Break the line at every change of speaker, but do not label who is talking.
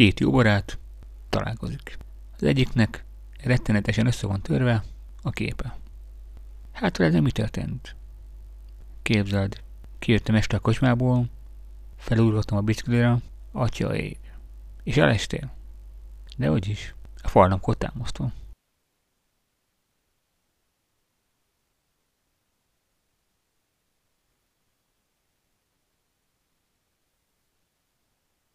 Két jó barát találkozik. Az egyiknek rettenetesen össze van törve a képe. Hát veled mi történt? Képzeld, kijöttem este a kocsmából, felúrottam a biciklire, atya ég. És elestél? De hogy is, a falnakot támasztom.